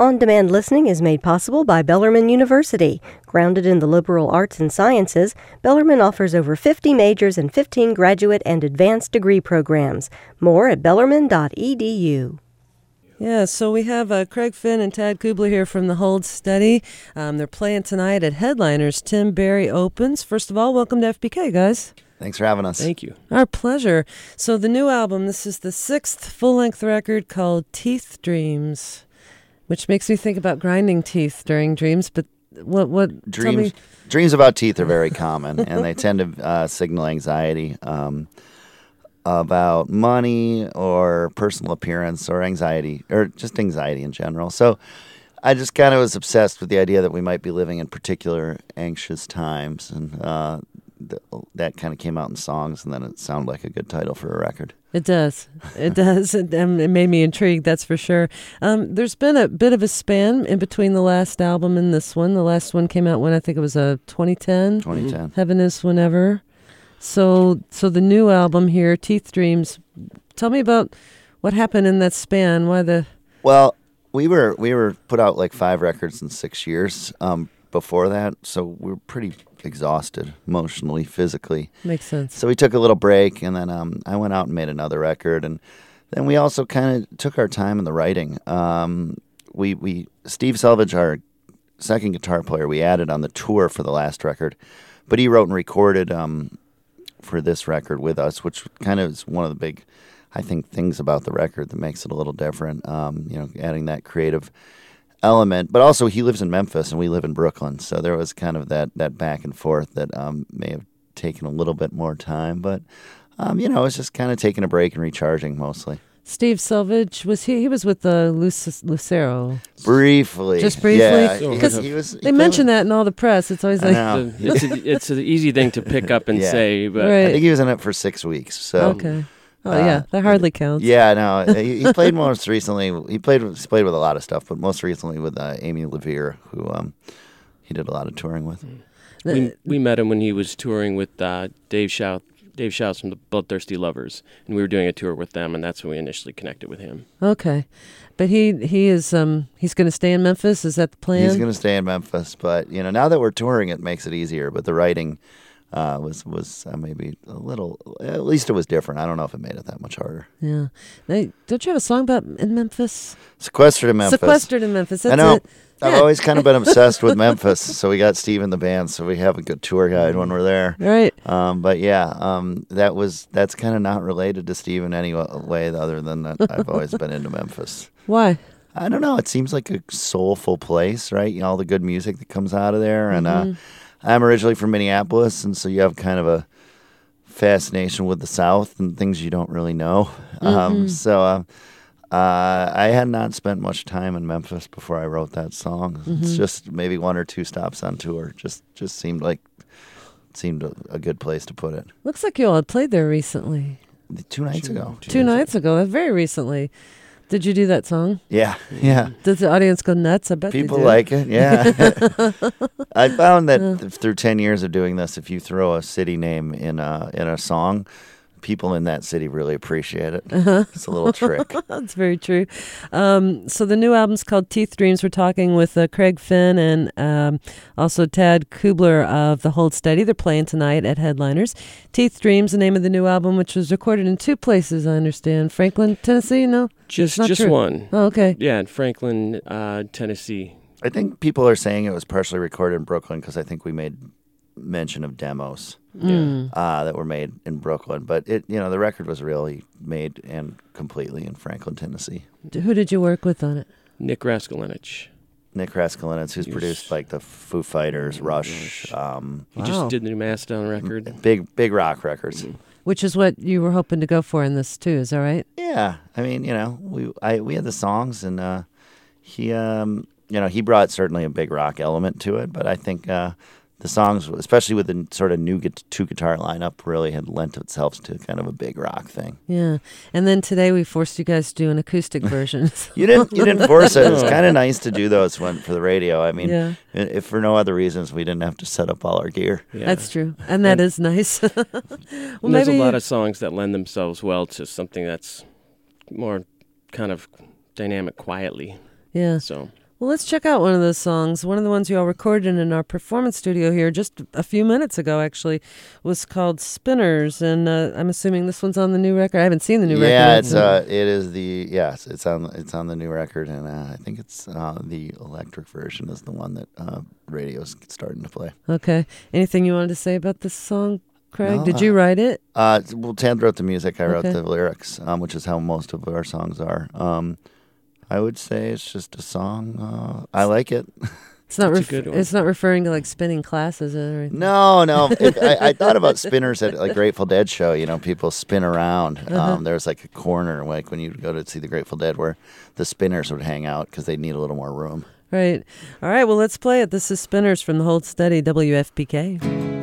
On demand listening is made possible by Bellarmine University. Grounded in the liberal arts and sciences, Bellarmine offers over 50 majors and 15 graduate and advanced degree programs. More at bellarmine.edu. Yeah, so we have uh, Craig Finn and Tad Kubler here from the Hold Steady. Um, they're playing tonight at Headliners. Tim Barry opens. First of all, welcome to FBK, guys. Thanks for having us. Thank you. Our pleasure. So, the new album, this is the sixth full length record called Teeth Dreams, which makes me think about grinding teeth during dreams. But what, what. Dreams, dreams about teeth are very common, and they tend to uh, signal anxiety um, about money or personal appearance or anxiety or just anxiety in general. So I just kind of was obsessed with the idea that we might be living in particular anxious times, and uh, th- that kind of came out in songs, and then it sounded like a good title for a record. It does. It does. It, um, it made me intrigued, that's for sure. Um, there's been a bit of a span in between the last album and this one. The last one came out when I think it was a 2010. 2010. Heaven is whenever. So, so the new album here, Teeth Dreams. Tell me about what happened in that span. Why the? Well, we were we were put out like five records in six years um, before that, so we were pretty exhausted emotionally, physically. Makes sense. So we took a little break, and then um, I went out and made another record, and then we also kind of took our time in the writing. Um, we we Steve Selvidge, our second guitar player, we added on the tour for the last record, but he wrote and recorded um, for this record with us, which kind of is one of the big, I think, things about the record that makes it a little different. Um, you know, adding that creative element, but also he lives in Memphis and we live in Brooklyn, so there was kind of that that back and forth that um, may have taken a little bit more time, but um, you know, it's just kind of taking a break and recharging mostly. Steve Selvidge was he? He was with the Luc- Lucero. Briefly, Just briefly? yeah, Because he, he was. he They played mention that in all the press. It's always I like, know. It's, a, it's an easy thing to pick up and Yeah. say, but Right. I think he was in it for six weeks. So okay. Oh uh, yeah, that hardly counts. Yeah, no, he, he played most recently. He played he played with a lot of stuff, but most recently with uh, Amy LaVere, who um, he did a lot of touring with. we, we met him when he was touring with uh, Dave Shout. Dave Shouse from the Bloodthirsty Lovers, and we were doing a tour with them, and that's when we initially connected with him. Okay, but he he is um he's going to stay in Memphis. Is that the plan? He's going to stay in Memphis, but you know now that we're touring, it makes it easier. But the writing uh, was was uh, maybe a little. At least it was different. I don't know if it made it that much harder. yeah. Now, don't you have a song about in Memphis? Sequestered in Memphis. Sequestered in Memphis. That's I know. it. I've Yeah. always kind of been obsessed with Memphis, so we got Steve in the band, so we have a good tour guide when we're there. Right. Um, but yeah, um, that was that's kind of not related to Steve in any way other than that I've always been into Memphis. Why? I don't know. It seems like a soulful place, right? You know, all the good music that comes out of there, and uh, I'm originally from Minneapolis, and so you have kind of a fascination with the South and things you don't really know. Um, so uh, uh, I had not spent much time in Memphis before I wrote that song. It's just maybe one or two stops on tour. Just just seemed like seemed a, a good place to put it. Looks like you all had played there recently. Two nights ago. Two nights ago. uh, Very recently. Did you do that song? Yeah, yeah. Does the audience go nuts? I bet People like it. Yeah. I found that th- through 10 years of doing this, if you throw a city name in a, in a song, people in that city really appreciate it. Uh-huh. It's a little trick. That's very true. Um, so the new album's called Teeth Dreams. We're talking with uh, Craig Finn and um, also Tad Kubler of the Hold Steady. They're playing tonight at Headliners. Teeth Dreams, the name of the new album, which was recorded in two places. I understand, Franklin, Tennessee. No, Just just true. one. oh, okay. Yeah, in Franklin, uh, Tennessee. I think people are saying it was partially recorded in Brooklyn because I think we made mention of demos Mm. uh, that were made in Brooklyn. But it, you know, the record was really made and completely in Franklin, Tennessee. Who did you work with on it? Nick Raskulinecz. Nick Raskulinecz, who's Yes. produced like the Foo Fighters, Rush, um, He Wow. just did the new Mastodon record. big big rock records. Which is what you were hoping to go for in this too. Is that right? Yeah, I mean, you know, we I we had the songs, and uh, he, um, you know, he brought certainly a big rock element to it, but I think uh, the songs, especially with the sort of new gu- two guitar lineup, really had lent itself to kind of a big rock thing. Yeah. And then today we forced you guys to do an acoustic version. You didn't you didn't force it. It's kind of nice to do those when for the radio. I mean, Yeah. if for no other reasons, we didn't have to set up all our gear. Yeah. That's true, and that is nice. well, And there's maybe a lot of songs that lend themselves well to something that's more kind of dynamic quietly. yeah. So Well, let's check out one of those songs. One of the ones you all recorded in our performance studio here just a few minutes ago, actually, was called Spinners, and uh, I'm assuming this one's on the new record. I haven't seen the new record. Yeah, it's uh, it is the yes, it's on it's on the new record, and uh, I think it's uh, the electric version is the one that uh, radio's starting to play. okay. Anything you wanted to say about this song, Craig? No, Did you uh, write it? Uh, well, Tad wrote the music, I wrote the lyrics, um, which is how most of our songs are. Um, I would say it's just a song. Uh, I like it. It's not. It's Ref- good it's not referring to like spinning classes or anything. No, no. It, I, I thought about spinners at like Grateful Dead show. You know, people spin around. Uh-huh. Um, there's like a corner, like when you go to see the Grateful Dead, where the spinners would hang out because they need a little more room. Right. All right. Well, let's play it. This is Spinners from the Hold Steady WFPK.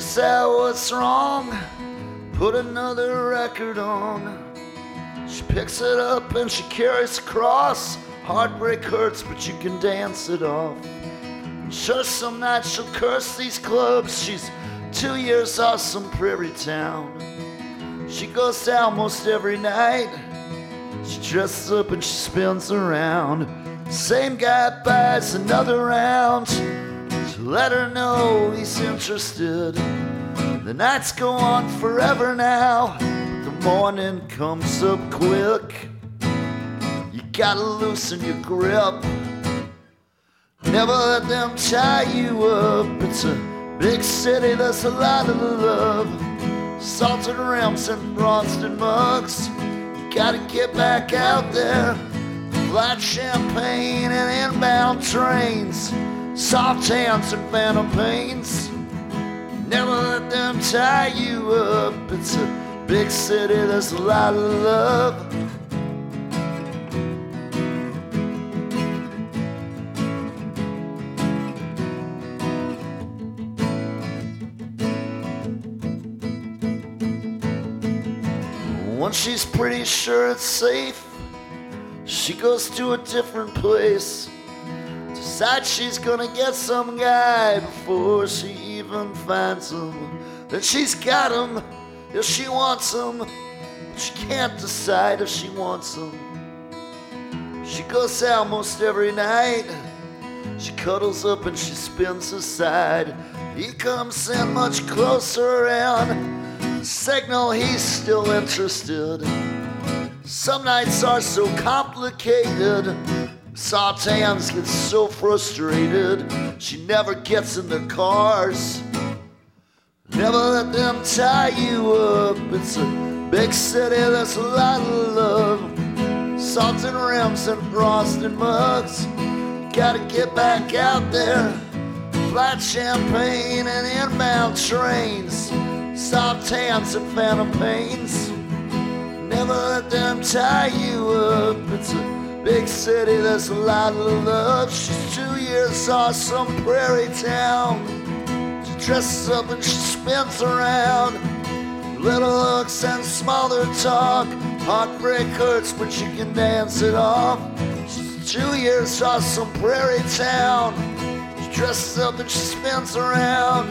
Figures what's wrong, put another record on. She picks it up and she carries across. Heartbreak hurts, but you can dance it off. Sure, some nights she'll curse these clubs. She's two years off some prairie town. She goes out most every night. She dresses up and she spins around. Same guy buys another round to let her know he's interested. The nights go on forever now. The morning comes up quick. You gotta loosen your grip. Never let them tie you up. It's a big city, there's a lot of love. Salted rims and frosted mugs. You gotta get back out there. Light champagne and inbound trains. Soft hands and phantom pains. Never let them tie you up. It's a big city, there's a lot of love. Once she's pretty sure it's safe, she goes to a different place. Decides she's gonna get some guy before she even finds him. Then she's got him if she wants him. But she can't decide if she wants him. She goes out most every night. She cuddles up and she spins aside. He comes in much closer and signal he's still interested. Some nights are so complicated. Sartans gets so frustrated. She never gets in the cars. Never let them tie you up. It's a big city, there's a lot of love. Salted rims and frosted mugs. Gotta get back out there. Flat champagne and inbound trains. Soft hands and phantom pains. Never let them tie you up. It's a big city, there's a lot of love. She's two years off some prairie town. She dresses up and she spins around. Little looks and smaller talk. Heartbreak hurts, but she can dance it off. She's two years off some prairie town. She dresses up and she spins around.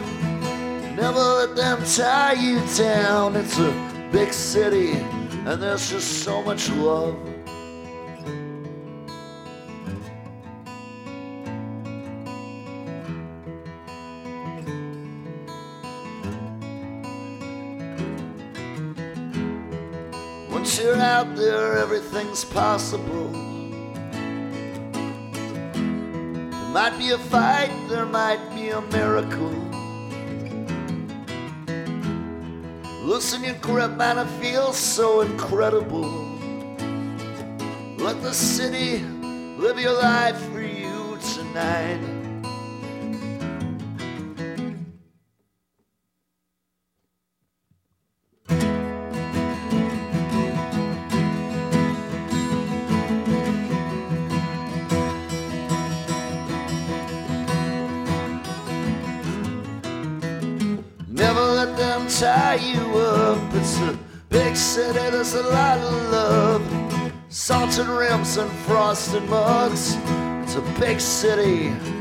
Never let them tie you down. It's a big city, and there's just so much love. Out there, everything's possible. There might be a fight, there might be a miracle. Loosen your grip, man, it feels so incredible. Let the city live your life for you tonight. Tie you up. It's a big city, there's a lot of love. Salted rims and frosted mugs. It's a big city.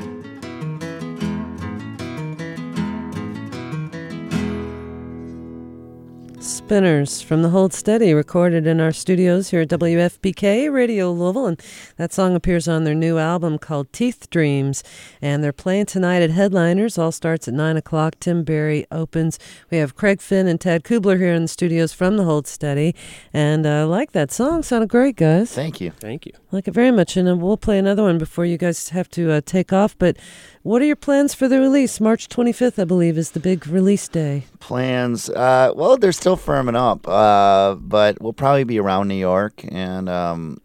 Spinners from the Hold Steady, recorded in our studios here at WFPK Radio Louisville, and that song appears on their new album called Teeth Dreams. And they're playing tonight at Headliners. All starts at nine o'clock. Tim Barry opens. We have Craig Finn and Tad Kubler here in the studios from the Hold Steady, and I uh, like that song. Sounded great, guys. Thank you. Thank you. like it very much, and uh, we'll play another one before you guys have to uh, take off. But what are your plans for the release? March 25th, I believe, is the big release day. Plans? Uh, well, they're still firming up, uh, but we'll probably be around New York, and um,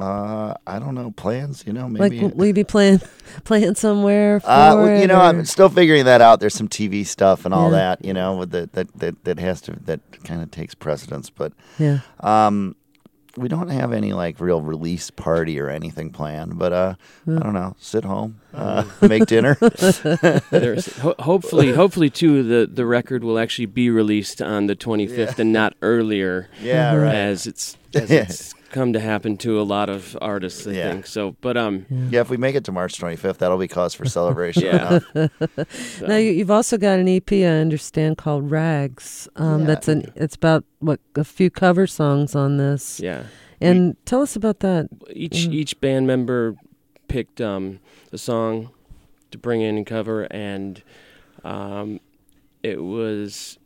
uh, I don't know plans. You know, maybe. Like, will you be playing playing somewhere? For Uh, well, you know, or- I'm still figuring that out. There's some TV stuff and all Yeah. that, you know, with the, that that that has to that kind of takes precedence. But yeah. um, we don't have any like real release party or anything planned. But uh, Hmm. I don't know, sit home, uh, make dinner. There's, ho- hopefully, hopefully too, the the record will actually be released on the 25th and not earlier, yeah, right. as it's as it's come to happen to a lot of artists. I Yeah. think so. But um, Yeah, if we make it to March 25th, that'll be cause for celebration. Yeah. so- Now you, you've also got an EP, I understand, called Rags. Um, Yeah. That's an. It's about what a few cover songs on this. yeah. And tell us about that. each Mm. each band member picked um, a song to bring in and cover, and um, it was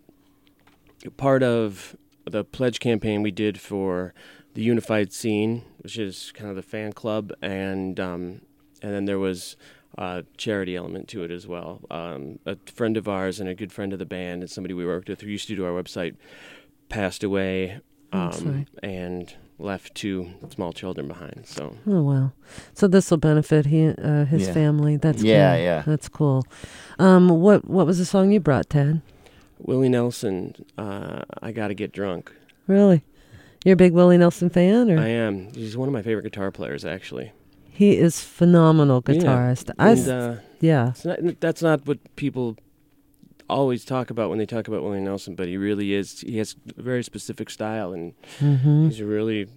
part of the pledge campaign we did for the Unified Scene, which is kind of the fan club, and um, and then there was a charity element to it as well. Um, a friend of ours and a good friend of the band, and somebody we worked with who used to do our website, passed away um, and left two small children behind. So Oh wow! So this will benefit he, uh, his Yeah. family. That's Yeah, cool. yeah. That's cool. Um, what what was the song you brought, Ted? Willie Nelson, uh, I gotta get drunk. Really? You're a big Willie Nelson fan, or I am. He's one of my favorite guitar players, actually. he is phenomenal Yeah. guitarist. I And, uh, yeah. not, that's not what people always talk about when they talk about Willie Nelson, but he really is. He has a very specific style, and hmm he's really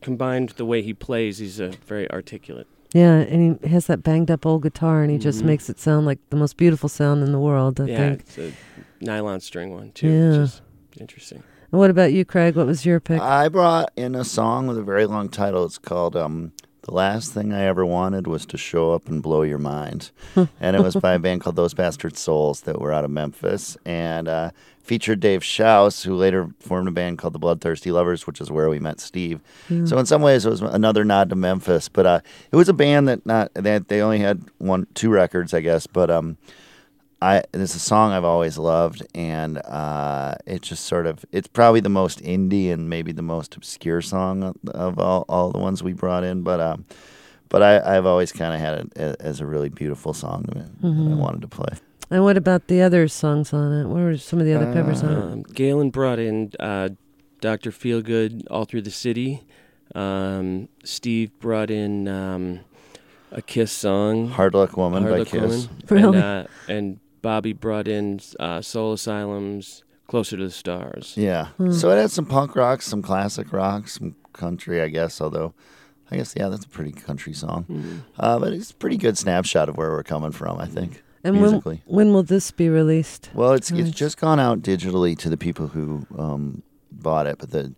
combined the way he plays. He's a very articulate. Yeah, and he has that banged up old guitar, and he just Mhm. makes it sound like the most beautiful sound in the world. I yeah, think. it's a nylon string one too, Yeah. which is interesting. And what about you, Craig? What was your pick? I brought in a song with a very long title. It's called um, "The Last Thing I Ever Wanted Was to Show Up and Blow Your Mind," and it was by a band called Those Bastard Souls that were out of Memphis and uh, featured Dave Shouse, who later formed a band called the Bloodthirsty Lovers, which is where we met Steve. So in some ways, it was another nod to Memphis, but uh, it was a band that not that they only had one, two records, I guess, but um. I it's a song I've always loved, and uh, it just sort of it's probably the most indie and maybe the most obscure song of, of all, all the ones we brought in. But um, but I, I've always kind of had it a- as a really beautiful song that I wanted to play. and what about the other songs on it? What were some of the other covers on it? Um, Galen brought in uh, Dr. Feelgood all through the city. Um, Steve brought in um, a Kiss song. Hard Luck Woman Hard by Luck Kiss. Woman. Really? And, uh, and Bobby brought in uh, Soul Asylum's Closer to the Stars. Yeah. Hmm. So it had some punk rock, some classic rock, some country, I guess. Although, I guess yeah, that's a pretty country song. Mhm. Uh, but it's a pretty good snapshot of where we're coming from. I think And when, musically. when will this be released? Well, it's Nice. it's just gone out digitally to the people who um, bought it, but the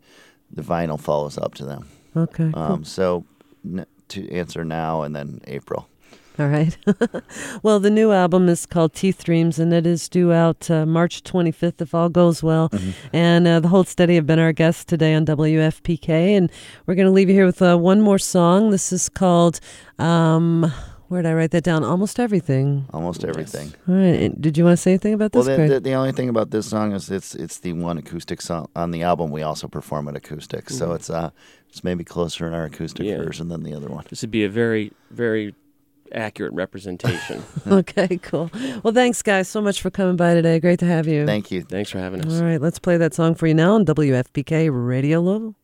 the vinyl follows up to them. Okay. cool. Um, so n- to answer now and then April. All right. well, the new album is called Teeth Dreams, and it is due out uh, March 25th if all goes well. And uh, the Hold Steady have been our guests today on WFPK, and we're going to leave you here with uh, one more song. This is called. Um, where did I write that down? Almost everything. Almost Yes. everything. All right. and Did you want to say anything about Well, this, the, the, the only thing about this song is it's it's the one acoustic song on the album. We also perform it acoustic, so it's uh it's maybe closer in our acoustic Yeah. version than the other one. This would be a very, very accurate representation. okay, cool. Well, thanks, guys, so much for coming by today. Great to have you. Thank you. Thanks for having us. All right, let's play that song for you now on WFPK Radio Louisville.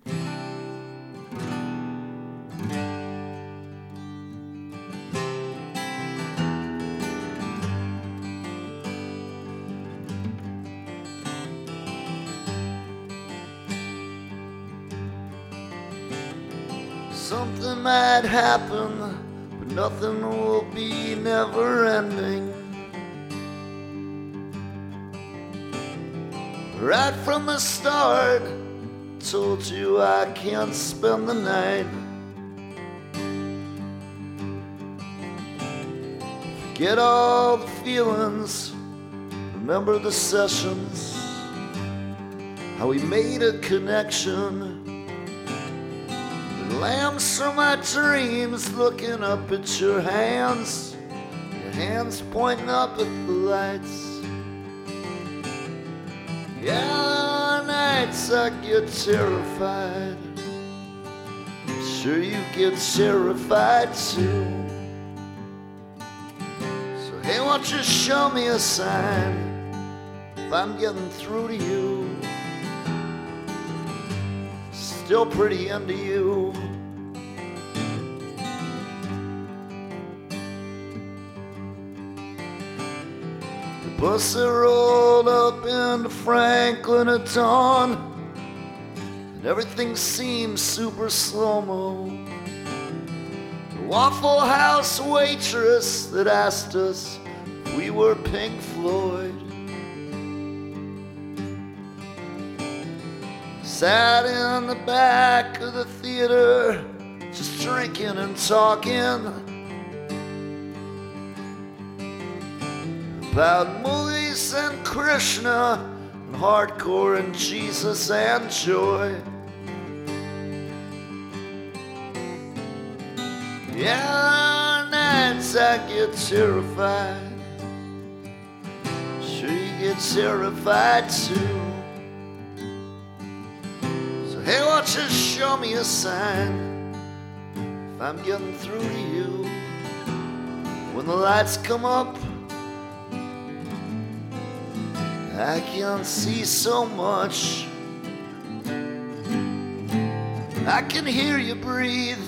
Something might happen nothing will be never ending. Right from the start, told you I can't spend the night. Forget all the feelings, remember the sessions, how we made a connection. Lamps from my dreams looking up at your hands, your hands pointing up at the lights. Yeah, nights I get terrified. I'm sure you get terrified too. So hey, won't you show me a sign if I'm getting through to you? Still pretty into you. Bus rolled up into Franklin at dawn, and everything seemed super slow mo. The Waffle House waitress that asked us if we were Pink Floyd. Sat in the back of the theater, just drinking and talking. About movies and Krishna and hardcore and Jesus and joy. Yeah, nights I get terrified. She gets terrified too. So, hey, won't you show me a sign if I'm getting through to you? When the lights come up, I can see so much. I can hear you breathe.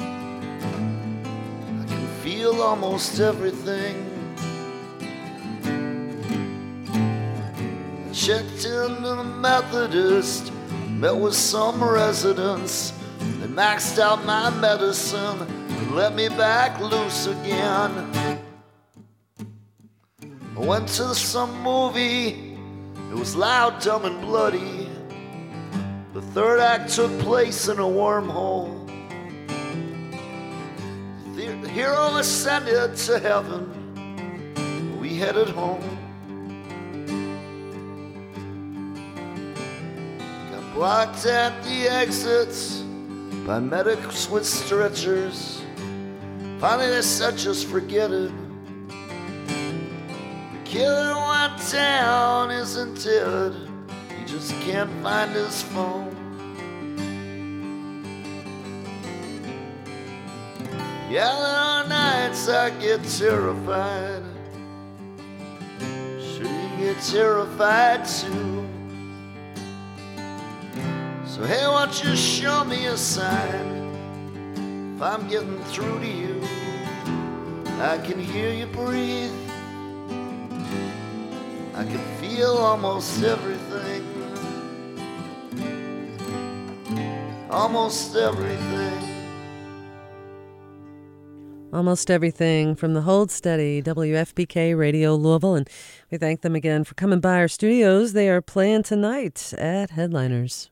I can feel almost everything. I checked into the Methodist, met with some residents. They maxed out my medicine and let me back loose again. Went to some movie, it was loud, dumb, and bloody. The third act took place in a wormhole. The hero ascended to heaven, we headed home. Got blocked at the exits by medics with stretchers. Finally, they said, just forget it killer went Town isn't dead. He just can't find his phone. Yeah, there are nights I get terrified. Sure, you get terrified too. So, hey, won't you show me a sign if I'm getting through to you? I can hear you breathe. I can feel almost everything. Almost everything. Almost everything from the Hold Steady WFPK Radio Louisville. And we thank them again for coming by our studios. They are playing tonight at Headliners.